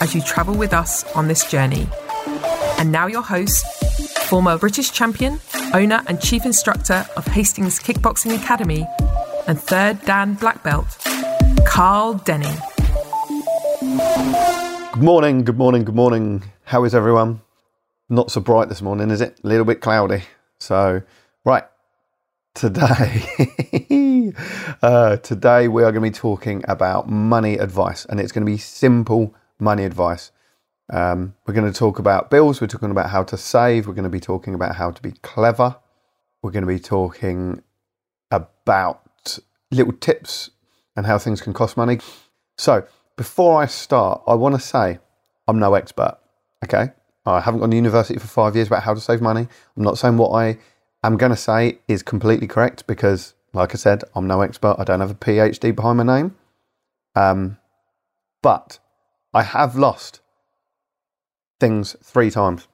as you travel with us on this journey. And now, your host, former British champion, owner, and chief instructor of Hastings Kickboxing Academy, and third Dan Black Belt, Carl Denning. Good morning, good morning, good morning. How is everyone? Not so bright this morning, is it? A little bit cloudy. So, right, today, uh, today we are going to be talking about money advice, and it's going to be simple money advice. Um, we're going to talk about bills. We're talking about how to save. We're going to be talking about how to be clever. We're going to be talking about little tips and how things can cost money. So, before I start, I want to say I'm no expert. Okay. I haven't gone to university for five years about how to save money. I'm not saying what I am going to say is completely correct because, like I said, I'm no expert. I don't have a PhD behind my name. Um, but I have lost things three times.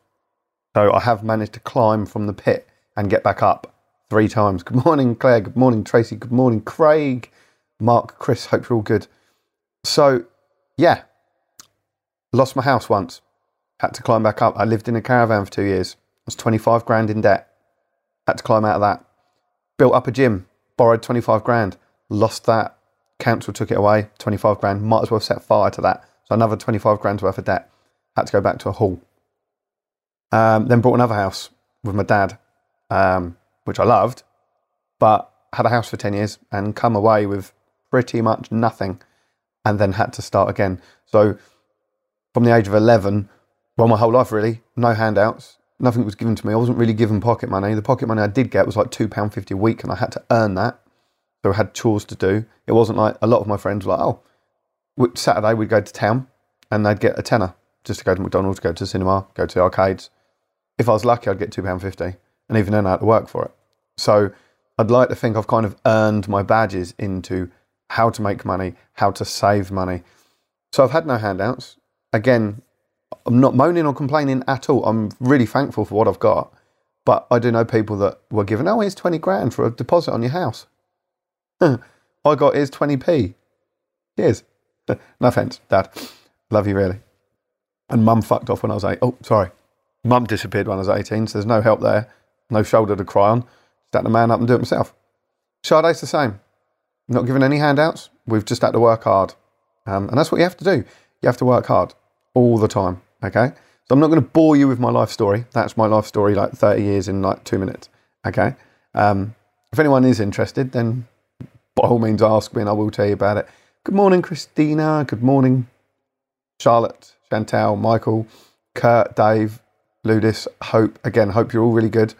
So I have managed to climb from the pit and get back up three times. Good morning, Claire. Good morning, Tracy. Good morning, Craig. Mark, Chris. Hope you're all good. So, yeah, lost my house once. Had to climb back up. I lived in a caravan for two years. I was 25 grand in debt. Had to climb out of that. Built up a gym. Borrowed 25 grand. Lost that. Council took it away. 25 grand. Might as well set fire to that another 25 grand worth of debt. Had to go back to a hall. Um, then bought another house with my dad, um, which I loved, but had a house for 10 years and come away with pretty much nothing and then had to start again. So from the age of 11, well, my whole life really, no handouts, nothing was given to me. I wasn't really given pocket money. The pocket money I did get was like £2.50 a week and I had to earn that. So I had chores to do. It wasn't like a lot of my friends were like, oh, Saturday we'd go to town and they'd get a tenner just to go to McDonald's, go to the cinema, go to the arcades. If I was lucky, I'd get £2.50. And even then, I had to work for it. So I'd like to think I've kind of earned my badges into how to make money, how to save money. So I've had no handouts. Again, I'm not moaning or complaining at all. I'm really thankful for what I've got. But I do know people that were given, oh, here's 20 grand for a deposit on your house. I got, here's 20p. Here's. no offense, Dad. Love you really. And Mum fucked off when I was eight. Oh, sorry. Mum disappeared when I was 18, so there's no help there. No shoulder to cry on. Just had to man up and do it myself. Sade's the same. Not given any handouts. We've just had to work hard. Um, and that's what you have to do. You have to work hard all the time. Okay? So I'm not going to bore you with my life story. That's my life story, like 30 years in like two minutes. Okay? Um, if anyone is interested, then by all means ask me and I will tell you about it. Good morning, Christina. Good morning, Charlotte, Chantal, Michael, Kurt, Dave, Ludis. Hope, again, hope you're all really good.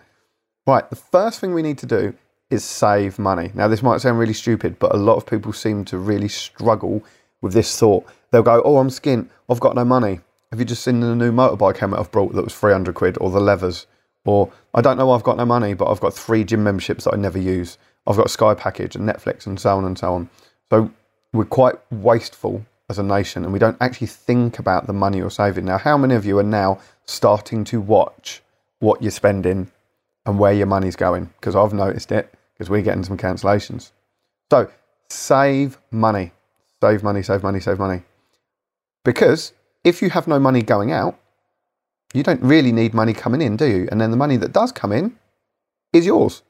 Right, the first thing we need to do is save money. Now, this might sound really stupid, but a lot of people seem to really struggle with this thought. They'll go, Oh, I'm skint. I've got no money. Have you just seen the new motorbike helmet I've brought that was 300 quid or the levers? Or I don't know I've got no money, but I've got three gym memberships that I never use. I've got Sky package and Netflix and so on and so on. So we're quite wasteful as a nation and we don't actually think about the money you're saving. Now, how many of you are now starting to watch what you're spending and where your money's going? Because I've noticed it because we're getting some cancellations. So save money, save money, save money, save money. Because if you have no money going out, you don't really need money coming in, do you? And then the money that does come in is yours.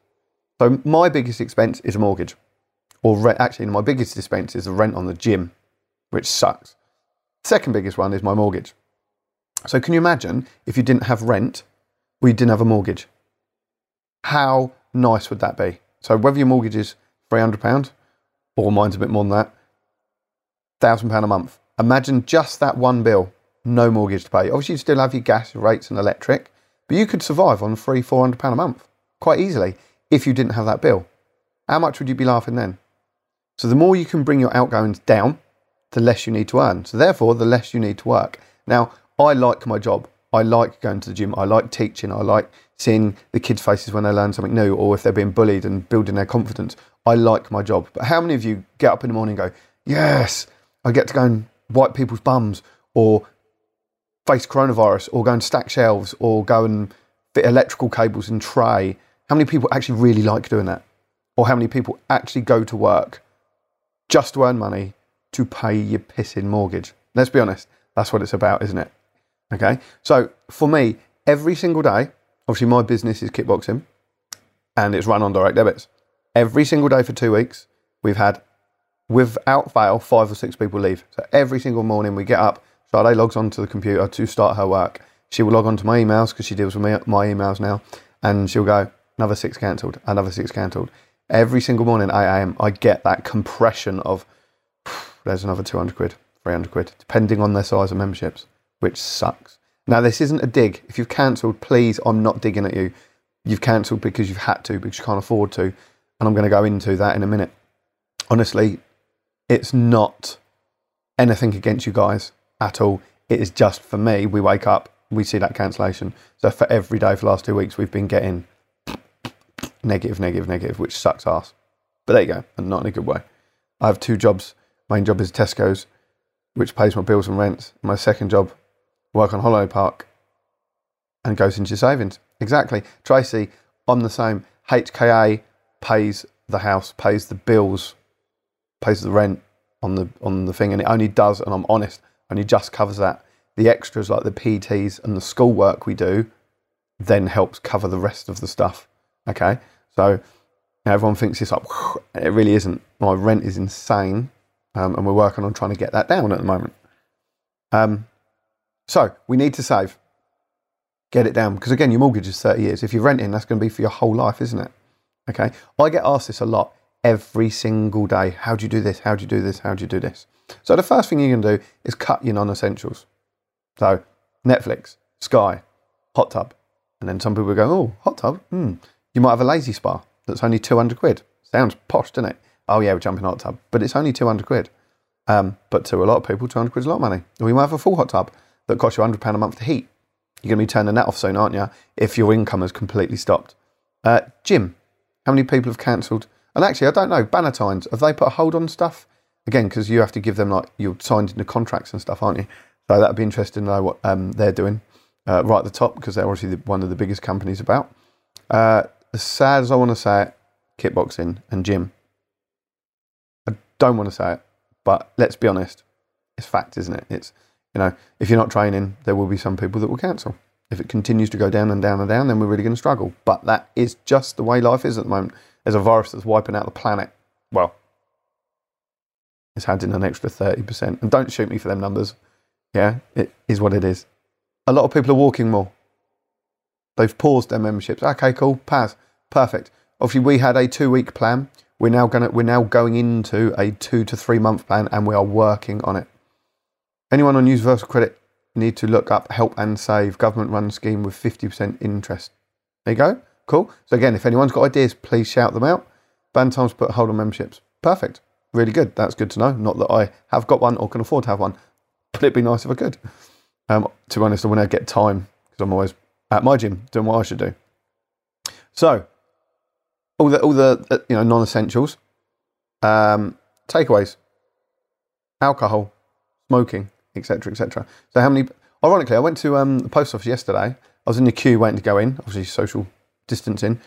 So my biggest expense is a mortgage or rent, actually, my biggest expense is the rent on the gym, which sucks. Second biggest one is my mortgage. So, can you imagine if you didn't have rent or you didn't have a mortgage? How nice would that be? So, whether your mortgage is £300 or mine's a bit more than that, £1,000 a month. Imagine just that one bill, no mortgage to pay. Obviously, you still have your gas, rates, and electric, but you could survive on three, £400 a month quite easily if you didn't have that bill. How much would you be laughing then? So the more you can bring your outgoings down, the less you need to earn. So therefore, the less you need to work. Now, I like my job. I like going to the gym. I like teaching. I like seeing the kids' faces when they learn something new or if they're being bullied and building their confidence. I like my job. But how many of you get up in the morning and go, Yes, I get to go and wipe people's bums or face coronavirus or go and stack shelves or go and fit electrical cables in tray? How many people actually really like doing that? Or how many people actually go to work just to earn money to pay your pissing mortgage? Let's be honest, that's what it's about, isn't it? Okay, so for me, every single day, obviously my business is kickboxing and it's run on direct debits. Every single day for two weeks, we've had, without fail, five or six people leave. So every single morning we get up, Sade logs onto the computer to start her work. She will log on to my emails because she deals with me, my emails now, and she'll go, another six cancelled, another six cancelled. Every single morning, 8 a.m., I get that compression of, there's another 200 quid, 300 quid, depending on their size of memberships, which sucks. Now, this isn't a dig. If you've cancelled, please, I'm not digging at you. You've cancelled because you've had to, because you can't afford to. And I'm going to go into that in a minute. Honestly, it's not anything against you guys at all. It is just for me, we wake up, we see that cancellation. So for every day for the last two weeks, we've been getting negative, negative, negative, which sucks ass. But there you go, and not in a good way. I have two jobs. Main job is Tesco's, which pays my bills and rents. My second job, work on holiday park, and goes into your savings. Exactly. Tracy, I'm the same. HKA pays the house, pays the bills, pays the rent on the on the thing, and it only does, and I'm honest, only just covers that. The extras like the PTs and the schoolwork we do then helps cover the rest of the stuff. Okay, so everyone thinks it's like it really isn't. My rent is insane, um, and we're working on trying to get that down at the moment. Um, so we need to save, get it down because again, your mortgage is thirty years. If you're renting, that's going to be for your whole life, isn't it? Okay, I get asked this a lot every single day. How do you do this? How do you do this? How do you do this? So the first thing you can do is cut your non-essentials. So Netflix, Sky, hot tub, and then some people go, "Oh, hot tub. Hmm. You might have a Lay-Z-Spa that's only two hundred quid. Sounds posh, doesn't it? Oh yeah, we're jumping hot tub, but it's only two hundred quid. Um, but to a lot of people, two hundred quid is a lot of money. Or you might have a full hot tub that costs you hundred pound a month to heat. You're going to be turning that off soon, aren't you? If your income has completely stopped. Uh. How many people have cancelled? And actually, I don't know. Bannatynes, have they put a hold on stuff? Again, because you have to give them like you're signed into contracts and stuff, aren't you? So that'd be interesting to know what um, they're doing uh, right at the top because they're obviously the, one of the biggest companies about. Uh, as sad as I want to say it, kickboxing and gym. Don't want to say it, but let's be honest, it's fact, isn't it? It's you know, if you're not training, there will be some people that will cancel. If it continues to go down and down and down, then we're really going to struggle. But that is just the way life is at the moment. There's a virus that's wiping out the planet. Well, it's in an extra 30%. And don't shoot me for them numbers. Yeah, it is what it is. A lot of people are walking more. They've paused their memberships. Okay, cool, pass, perfect. Obviously, we had a two-week plan. We're now going we're now going into a two to three month plan, and we are working on it. Anyone on Universal Credit need to look up Help to Save government run scheme with 50% interest. There you go. Cool. So again, if anyone's got ideas, please shout them out. Bannatynes put hold on memberships. Perfect. Really good. That's good to know. Not that I have got one or can afford to have one, but it'd be nice if I could. Um, to be honest, I want to get time because I'm always at my gym doing what I should do. So, all the all the uh, you know non-essentials, um, takeaways, alcohol, smoking, etc., etc. So, how many? Ironically, I went to um, the post office yesterday. I was in the queue waiting to go in, obviously social distancing.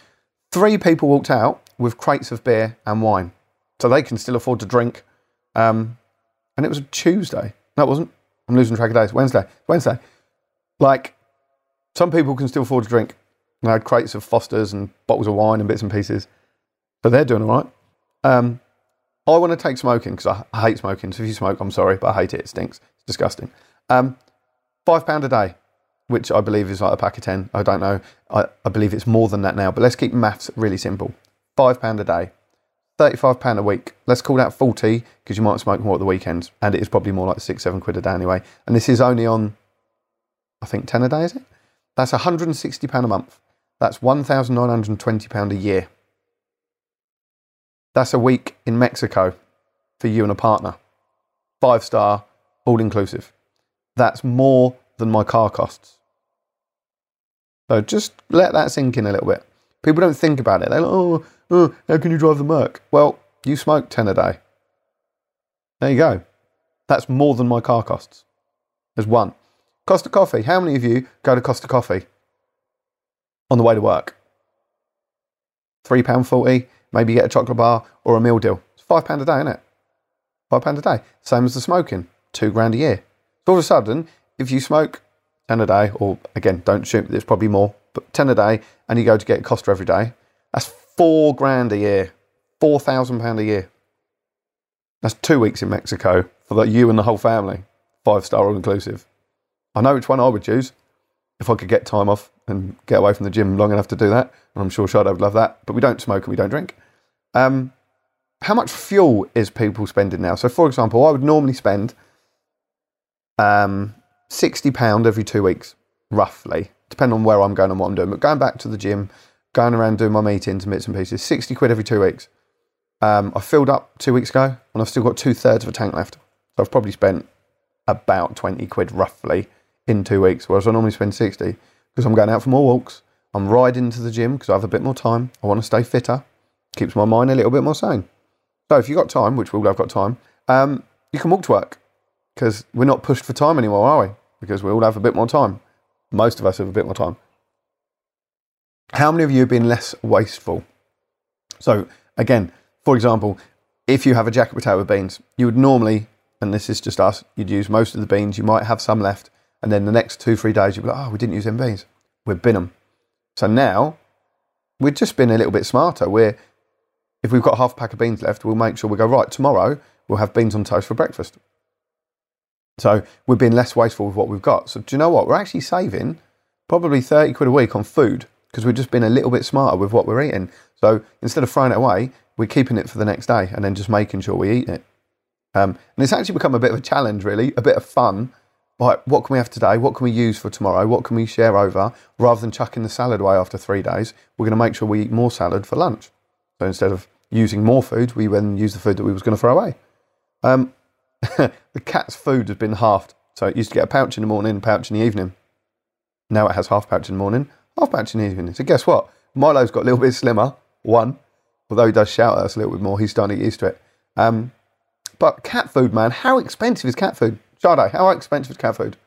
Three people walked out with crates of beer and wine, so they can still afford to drink. Um, and it was a Tuesday. No, it wasn't. I'm losing track of days. Wednesday. Wednesday. Like, some people can still afford to drink. I had crates of Fosters and bottles of wine and bits and pieces. But they're doing all right. Um, I want to take smoking because I, I, hate smoking. So if you smoke, I'm sorry, but I hate it. It stinks. It's disgusting. Um, five pound a day, which I believe is like a pack of ten. I don't know. I, I believe it's more than that now. But let's keep maths really simple. Five pound a day, thirty-five pound a week. Let's call that forty because you might smoke more at the weekends, and it is probably more like six, seven quid a day anyway. And this is only on, I think, ten a day, is it? That's one hundred and sixty pound a month. That's one thousand nine hundred and twenty pound a year. That's a week in Mexico for you and a partner. Five star, all inclusive. That's more than my car costs. So just let that sink in a little bit. People don't think about it. They're like, oh, oh how can you drive the Merc? Well, you smoke 10 a day. There you go. That's more than my car costs. There's one. Costa Coffee. How many of you go to Costa Coffee on the way to work? £3.40, maybe get a chocolate bar or a meal deal. It's £5 a day, isn't it? £5 a day. Same as the smoking, two grand a year. So all of a sudden, if you smoke 10 a day, or again, don't shoot, there's probably more, but 10 a day, and you go to get a Costa every day, that's four grand a year. £4,000 a year. That's two weeks in Mexico for the, you and the whole family. Five star all inclusive. I know which one I would choose if I could get time off and get away from the gym long enough to do that. And I'm sure Sade would love that. But we don't smoke and we don't drink. Um, how much fuel is people spending now? So, for example, I would normally spend um, £60 every two weeks, roughly, depending on where I'm going and what I'm doing. But going back to the gym, going around doing my meetings and bits and pieces, 60 quid every two weeks. Um, I filled up two weeks ago and I've still got two thirds of a tank left. So I've probably spent about 20 quid roughly in two weeks, whereas I normally spend 60 because I'm going out for more walks. I'm riding to the gym because I have a bit more time. I want to stay fitter. Keeps my mind a little bit more sane. So if you've got time, which we all have got time, um, you can walk to work because we're not pushed for time anymore, are we? Because we all have a bit more time. Most of us have a bit more time. How many of you have been less wasteful? So again, for example, if you have a jacket potato with beans, you would normally, and this is just us, you'd use most of the beans. You might have some left, and then the next two, three days, you'd be like, oh, we didn't use beans. We've bin them. So now, we've just been a little bit smarter. We're, if we've got half a pack of beans left, we'll make sure we go, right, tomorrow we'll have beans on toast for breakfast. So we've been less wasteful with what we've got. So do you know what? We're actually saving probably 30 quid a week on food because we've just been a little bit smarter with what we're eating. So instead of throwing it away, we're keeping it for the next day and then just making sure we eat it. Um, and it's actually become a bit of a challenge, really, a bit of fun. Like, what can we have today? What can we use for tomorrow? What can we share over? Rather than chucking the salad away after three days, we're going to make sure we eat more salad for lunch. So instead of using more food, we then use the food that we was going to throw away. Um, the cat's food has been halved. So it used to get a pouch in the morning, pouch in the evening. Now it has half pouch in the morning, half pouch in the evening. So guess what? Milo's got a little bit slimmer, one, although he does shout at us a little bit more, he's starting to get used to it. Um, but cat food, man, how expensive is cat food? How expensive is cat food?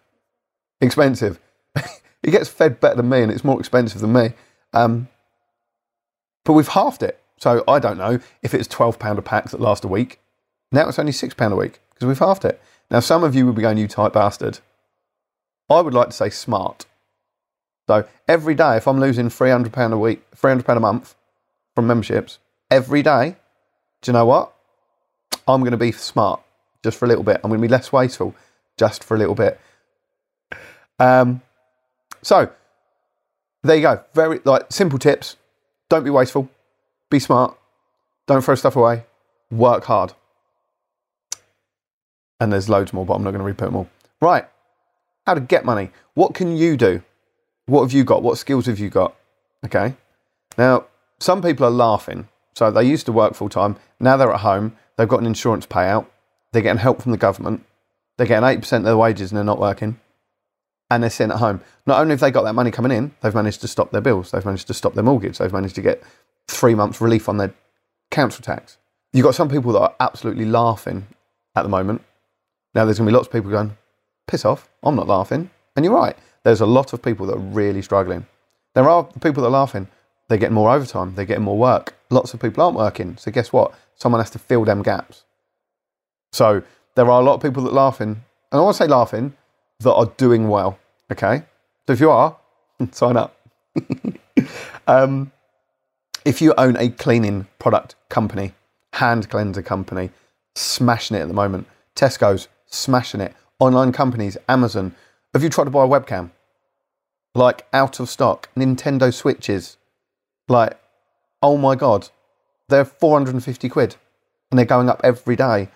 Expensive. he gets fed better than me and it's more expensive than me. Um, but we've halved it. So I don't know if it's £12 a pack that lasts a week. Now it's only £6 a week because we've halved it. Now, some of you will be going, you tight bastard. I would like to say smart. So every day, if I'm losing £300 a week, £300 a month from memberships, every day, do you know what? I'm going to be smart just for a little bit. I'm going to be less wasteful just for a little bit. Um, so there you go. Very like simple tips. Don't be wasteful. Be smart. Don't throw stuff away. Work hard. And there's loads more, but I'm not going to repeat them all. Right. How to get money. What can you do? What have you got? What skills have you got? Okay. Now, some people are laughing. So they used to work full time. Now they're at home. They've got an insurance payout. They're getting help from the government. They're getting 8% of their wages and they're not working. And they're sitting at home. Not only have they got that money coming in, they've managed to stop their bills. They've managed to stop their mortgage. They've managed to get three months relief on their council tax. You've got some people that are absolutely laughing at the moment. Now there's going to be lots of people going, piss off, I'm not laughing. And you're right. There's a lot of people that are really struggling. There are people that are laughing. They're getting more overtime. They're getting more work. Lots of people aren't working. So guess what? Someone has to fill them gaps. So there are a lot of people that laughing, and I want to say laughing, that are doing well. Okay? So if you are, sign up. um, if you own a cleaning product company, hand cleanser company, smashing it at the moment. Tesco's smashing it. Online companies, Amazon. Have you tried to buy a webcam? Like out of stock. Nintendo Switches. Like, oh my God. They're 450 quid and they're going up every day.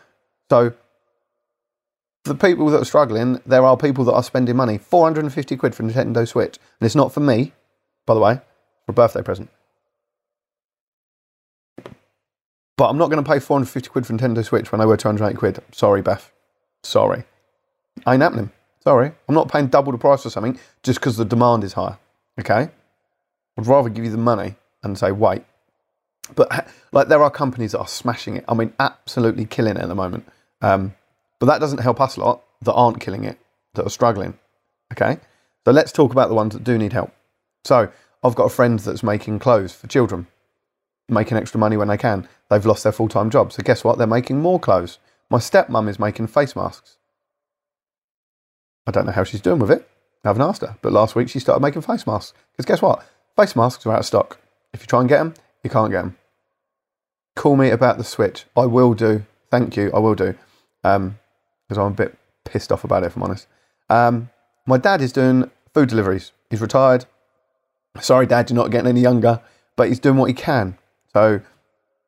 So, for the people that are struggling, there are people that are spending money 450 quid for Nintendo Switch. And it's not for me, by the way, for a birthday present. But I'm not going to pay 450 quid for Nintendo Switch when I wear 280 quid. Sorry, Beth. Sorry. Ain't happening. Sorry, I'm not paying double the price for something just because the demand is higher. Okay, I'd rather give you the money and say wait. But like there are companies that are smashing it. I mean, absolutely killing it at the moment. Um, but that doesn't help us a lot that aren't killing it, that are struggling. Okay, so let's talk about the ones that do need help. So I've got a friend that's making clothes for children, making extra money when they can. They've lost their full time job. So guess what? They're making more clothes. My stepmom is making face masks. I don't know how she's doing with it. I haven't asked her. But last week she started making face masks. Because guess what? Face masks are out of stock. If you try and get them, you can't get them. Call me about the Switch. I will do. Thank you. I will do. Um, Because I'm a bit pissed off about it, if I'm honest. Um, my dad is doing food deliveries. He's retired. Sorry, Dad, you're not getting any younger, but he's doing what he can. So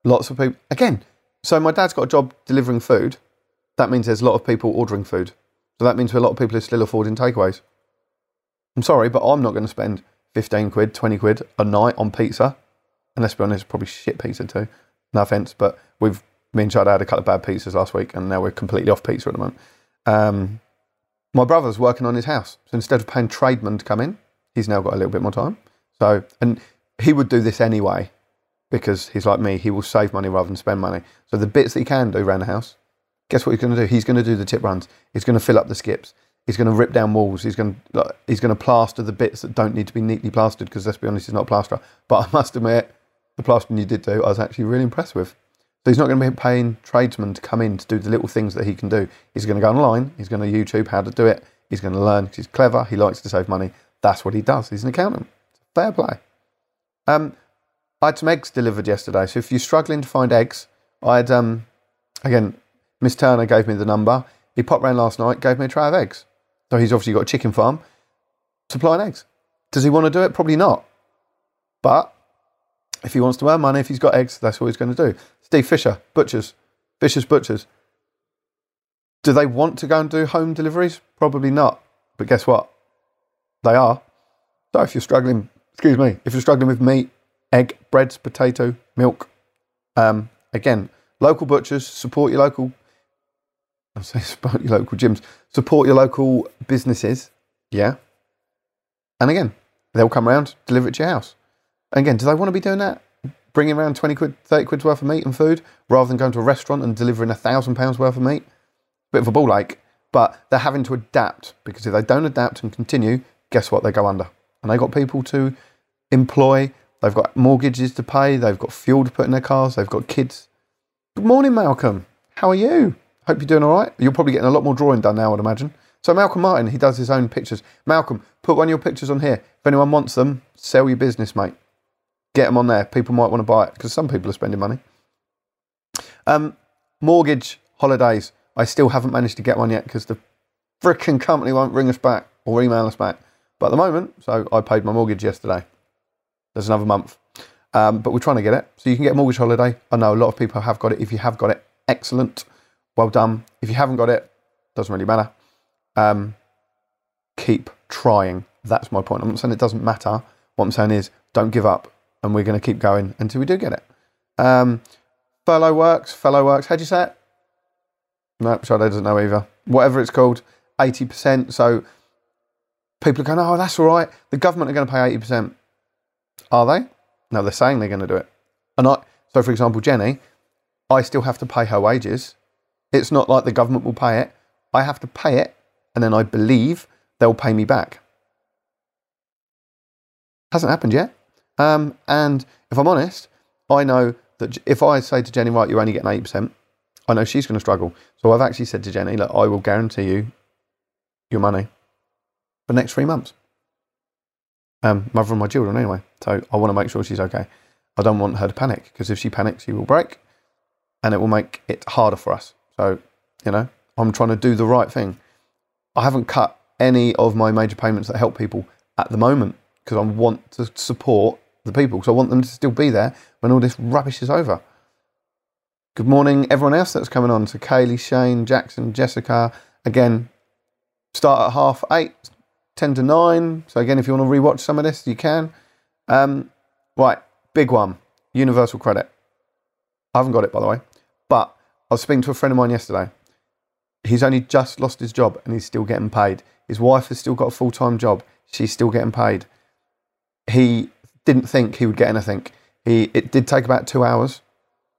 lots of people. Again, so my dad's got a job delivering food. That means there's a lot of people ordering food. So that means a lot of people are still affording takeaways. I'm sorry, but I'm not going to spend 15 quid, 20 quid a night on pizza. And let's be honest, probably shit pizza too. No offense, but we've, me and Chad had a couple of bad pizzas last week and now we're completely off pizza at the moment. Um, my brother's working on his house. So instead of paying tradesmen to come in, he's now got a little bit more time. So, and he would do this anyway because he's like me. He will save money rather than spend money. So the bits that he can do around the house, guess what he's going to do? He's going to do the tip runs. He's going to fill up the skips. He's going to rip down walls. He's going to like, he's going to plaster the bits that don't need to be neatly plastered because let's be honest, he's not a plasterer. But I must admit, the plastering you did do, I was actually really impressed with. So he's not going to be paying tradesmen to come in to do the little things that he can do. He's going to go online. He's going to YouTube how to do it. He's going to learn. He's clever. He likes to save money. That's what he does. He's an accountant. Fair play. Um, I had some eggs delivered yesterday. So if you're struggling to find eggs, I had um, again, Miss Turner gave me the number. He popped round last night, gave me a tray of eggs. So he's obviously got a chicken farm supplying eggs. Does he want to do it? Probably not. But if he wants to earn money, if he's got eggs, that's what he's going to do. Steve Fisher, butchers, Fisher's Butchers. Do they want to go and do home deliveries? Probably not. But guess what? They are. So if you're struggling, excuse me, if you're struggling with meat, egg, breads, potato, milk, um, again, local butchers, support your local. I say support your local gyms, support your local businesses. Yeah. And again, they'll come around, deliver it to your house. And again, do they want to be doing that? Bringing around 20 quid, 30 quid's worth of meat and food rather than going to a restaurant and delivering a thousand pounds worth of meat? Bit of a ball ache, but they're having to adapt because if they don't adapt and continue, guess what? They go under. And they've got people to employ, they've got mortgages to pay, they've got fuel to put in their cars, they've got kids. Good morning, Malcolm. How are you? Hope you're doing all right. You're probably getting a lot more drawing done now, I'd imagine. So Malcolm Martin, he does his own pictures. Malcolm, put one of your pictures on here. If anyone wants them, sell your business, mate. Get them on there. People might want to buy it because some people are spending money. Um, mortgage holidays. I still haven't managed to get one yet because the freaking company won't ring us back or email us back. But at the moment, so I paid my mortgage yesterday. There's another month. Um, but we're trying to get it. So you can get a mortgage holiday. I know a lot of people have got it. If you have got it, excellent. Well done. If you haven't got it, doesn't really matter. Um, keep trying. That's my point. I'm not saying it doesn't matter. What I'm saying is don't give up and we're going to keep going until we do get it. Um, furlough works, fellow works. How do you say it? No, Sade doesn't know either. Whatever it's called, 80%. So people are going, oh, that's all right. The government are going to pay 80%. Are they? No, they're saying they're going to do it. And I, so for example, Jenny, I still have to pay her wages. It's not like the government will pay it. I have to pay it, and then I believe they'll pay me back. Hasn't happened yet. Um, and if I'm honest, I know that if I say to Jenny, right, you're only getting 8%, I know she's going to struggle. So I've actually said to Jenny, look, I will guarantee you your money for the next three months. Um, mother of my children, anyway. So I want to make sure she's okay. I don't want her to panic because if she panics, she will break and it will make it harder for us. So, you know, I'm trying to do the right thing. I haven't cut any of my major payments that help people at the moment because I want to support the people. So I want them to still be there when all this rubbish is over. Good morning, everyone else that's coming on. So Kaylee, Shane, Jackson, Jessica. Again, start at half eight, 10 to 9. So again, if you want to rewatch some of this, you can. Um, right, big one. Universal credit. I haven't got it, by the way. But I was speaking to a friend of mine yesterday. he's only just lost his job and he's still getting paid. His wife has still got a full time job. She's still getting paid. He didn't think he would get anything. He it did take about two hours.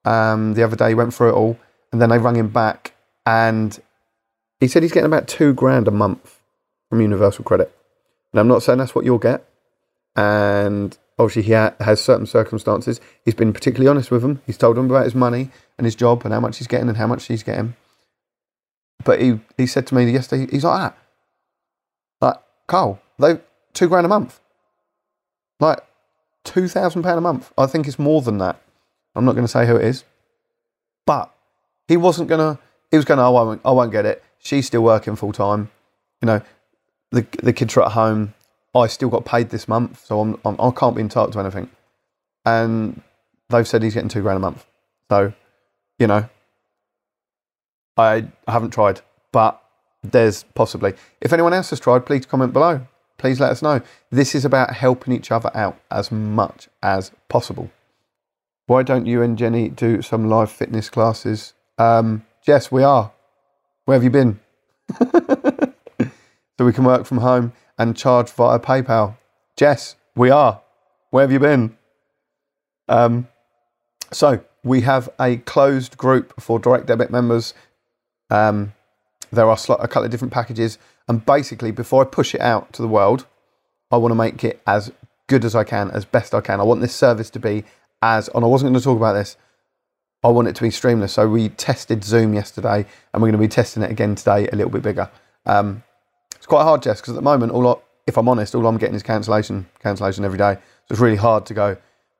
Um, the other day he went through it all, and then they rang him back, and he said he's getting about two grand a month from Universal Credit. And I'm not saying that's what you'll get. And obviously he ha- has certain circumstances. He's been particularly honest with them. He's told them about his money and his job and how much he's getting and how much he's getting. But he, he said to me yesterday, he's like that. Like, Carl, they two grand a month. Like two thousand pound a month. I think it's more than that. I'm not going to say who it is, but he wasn't going to. He was going. Oh, I won't. I won't get it. She's still working full time. You know, the the kids are at home. I still got paid this month, so I'm, I'm I can't be entitled to anything. And they've said he's getting two grand a month. So, you know, I haven't tried, but there's possibly. If anyone else has tried, please comment below. Please let us know. This is about helping each other out as much as possible. Why don't you and Jenny do some live fitness classes? Um, Jess, we are. Where have you been? so we can work from home and charge via PayPal. Jess, we are. Where have you been? Um, so we have a closed group for direct debit members. Um, there are a couple of different packages, and basically, before I push it out to the world, I want to make it as good as I can, as best I can. I want this service to be as, and I wasn't going to talk about this. I want it to be streamless. So we tested Zoom yesterday, and we're going to be testing it again today, a little bit bigger. Um, it's quite hard, Jess, because at the moment, all I, if I'm honest, all I'm getting is cancellation, cancellation every day. So it's really hard to go,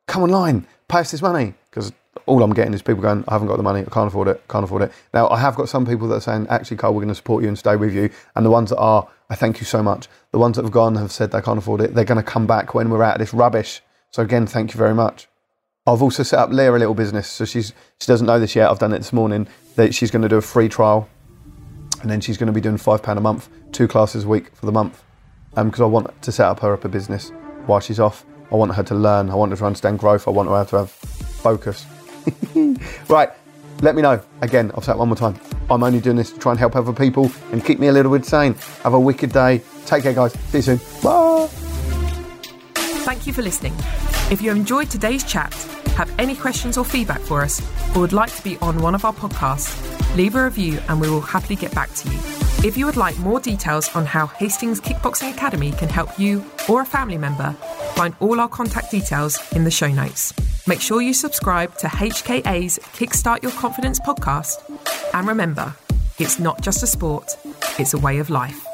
come online, pay us this money, because all I'm getting is people going, I haven't got the money, I can't afford it, can't afford it. Now, I have got some people that are saying, actually, Carl, we're going to support you and stay with you. And the ones that are, I thank you so much. The ones that have gone have said they can't afford it, they're going to come back when we're out of this rubbish. So again, thank you very much. I've also set up Leah a little business, so she's she doesn't know this yet. I've done it this morning. That she's going to do a free trial and then she's going to be doing five pound a month, two classes a week for the month, because um, I want to set up her up a business while she's off. I want her to learn. I want her to understand growth. I want her to have focus. right, let me know. Again, I'll say it one more time. I'm only doing this to try and help other people and keep me a little bit sane. Have a wicked day. Take care, guys. See you soon. Bye. Thank you for listening. If you enjoyed today's chat, have any questions or feedback for us, or would like to be on one of our podcasts, leave a review and we will happily get back to you. If you would like more details on how Hastings Kickboxing Academy can help you or a family member, find all our contact details in the show notes. Make sure you subscribe to HKA's Kickstart Your Confidence podcast. And remember, it's not just a sport, it's a way of life.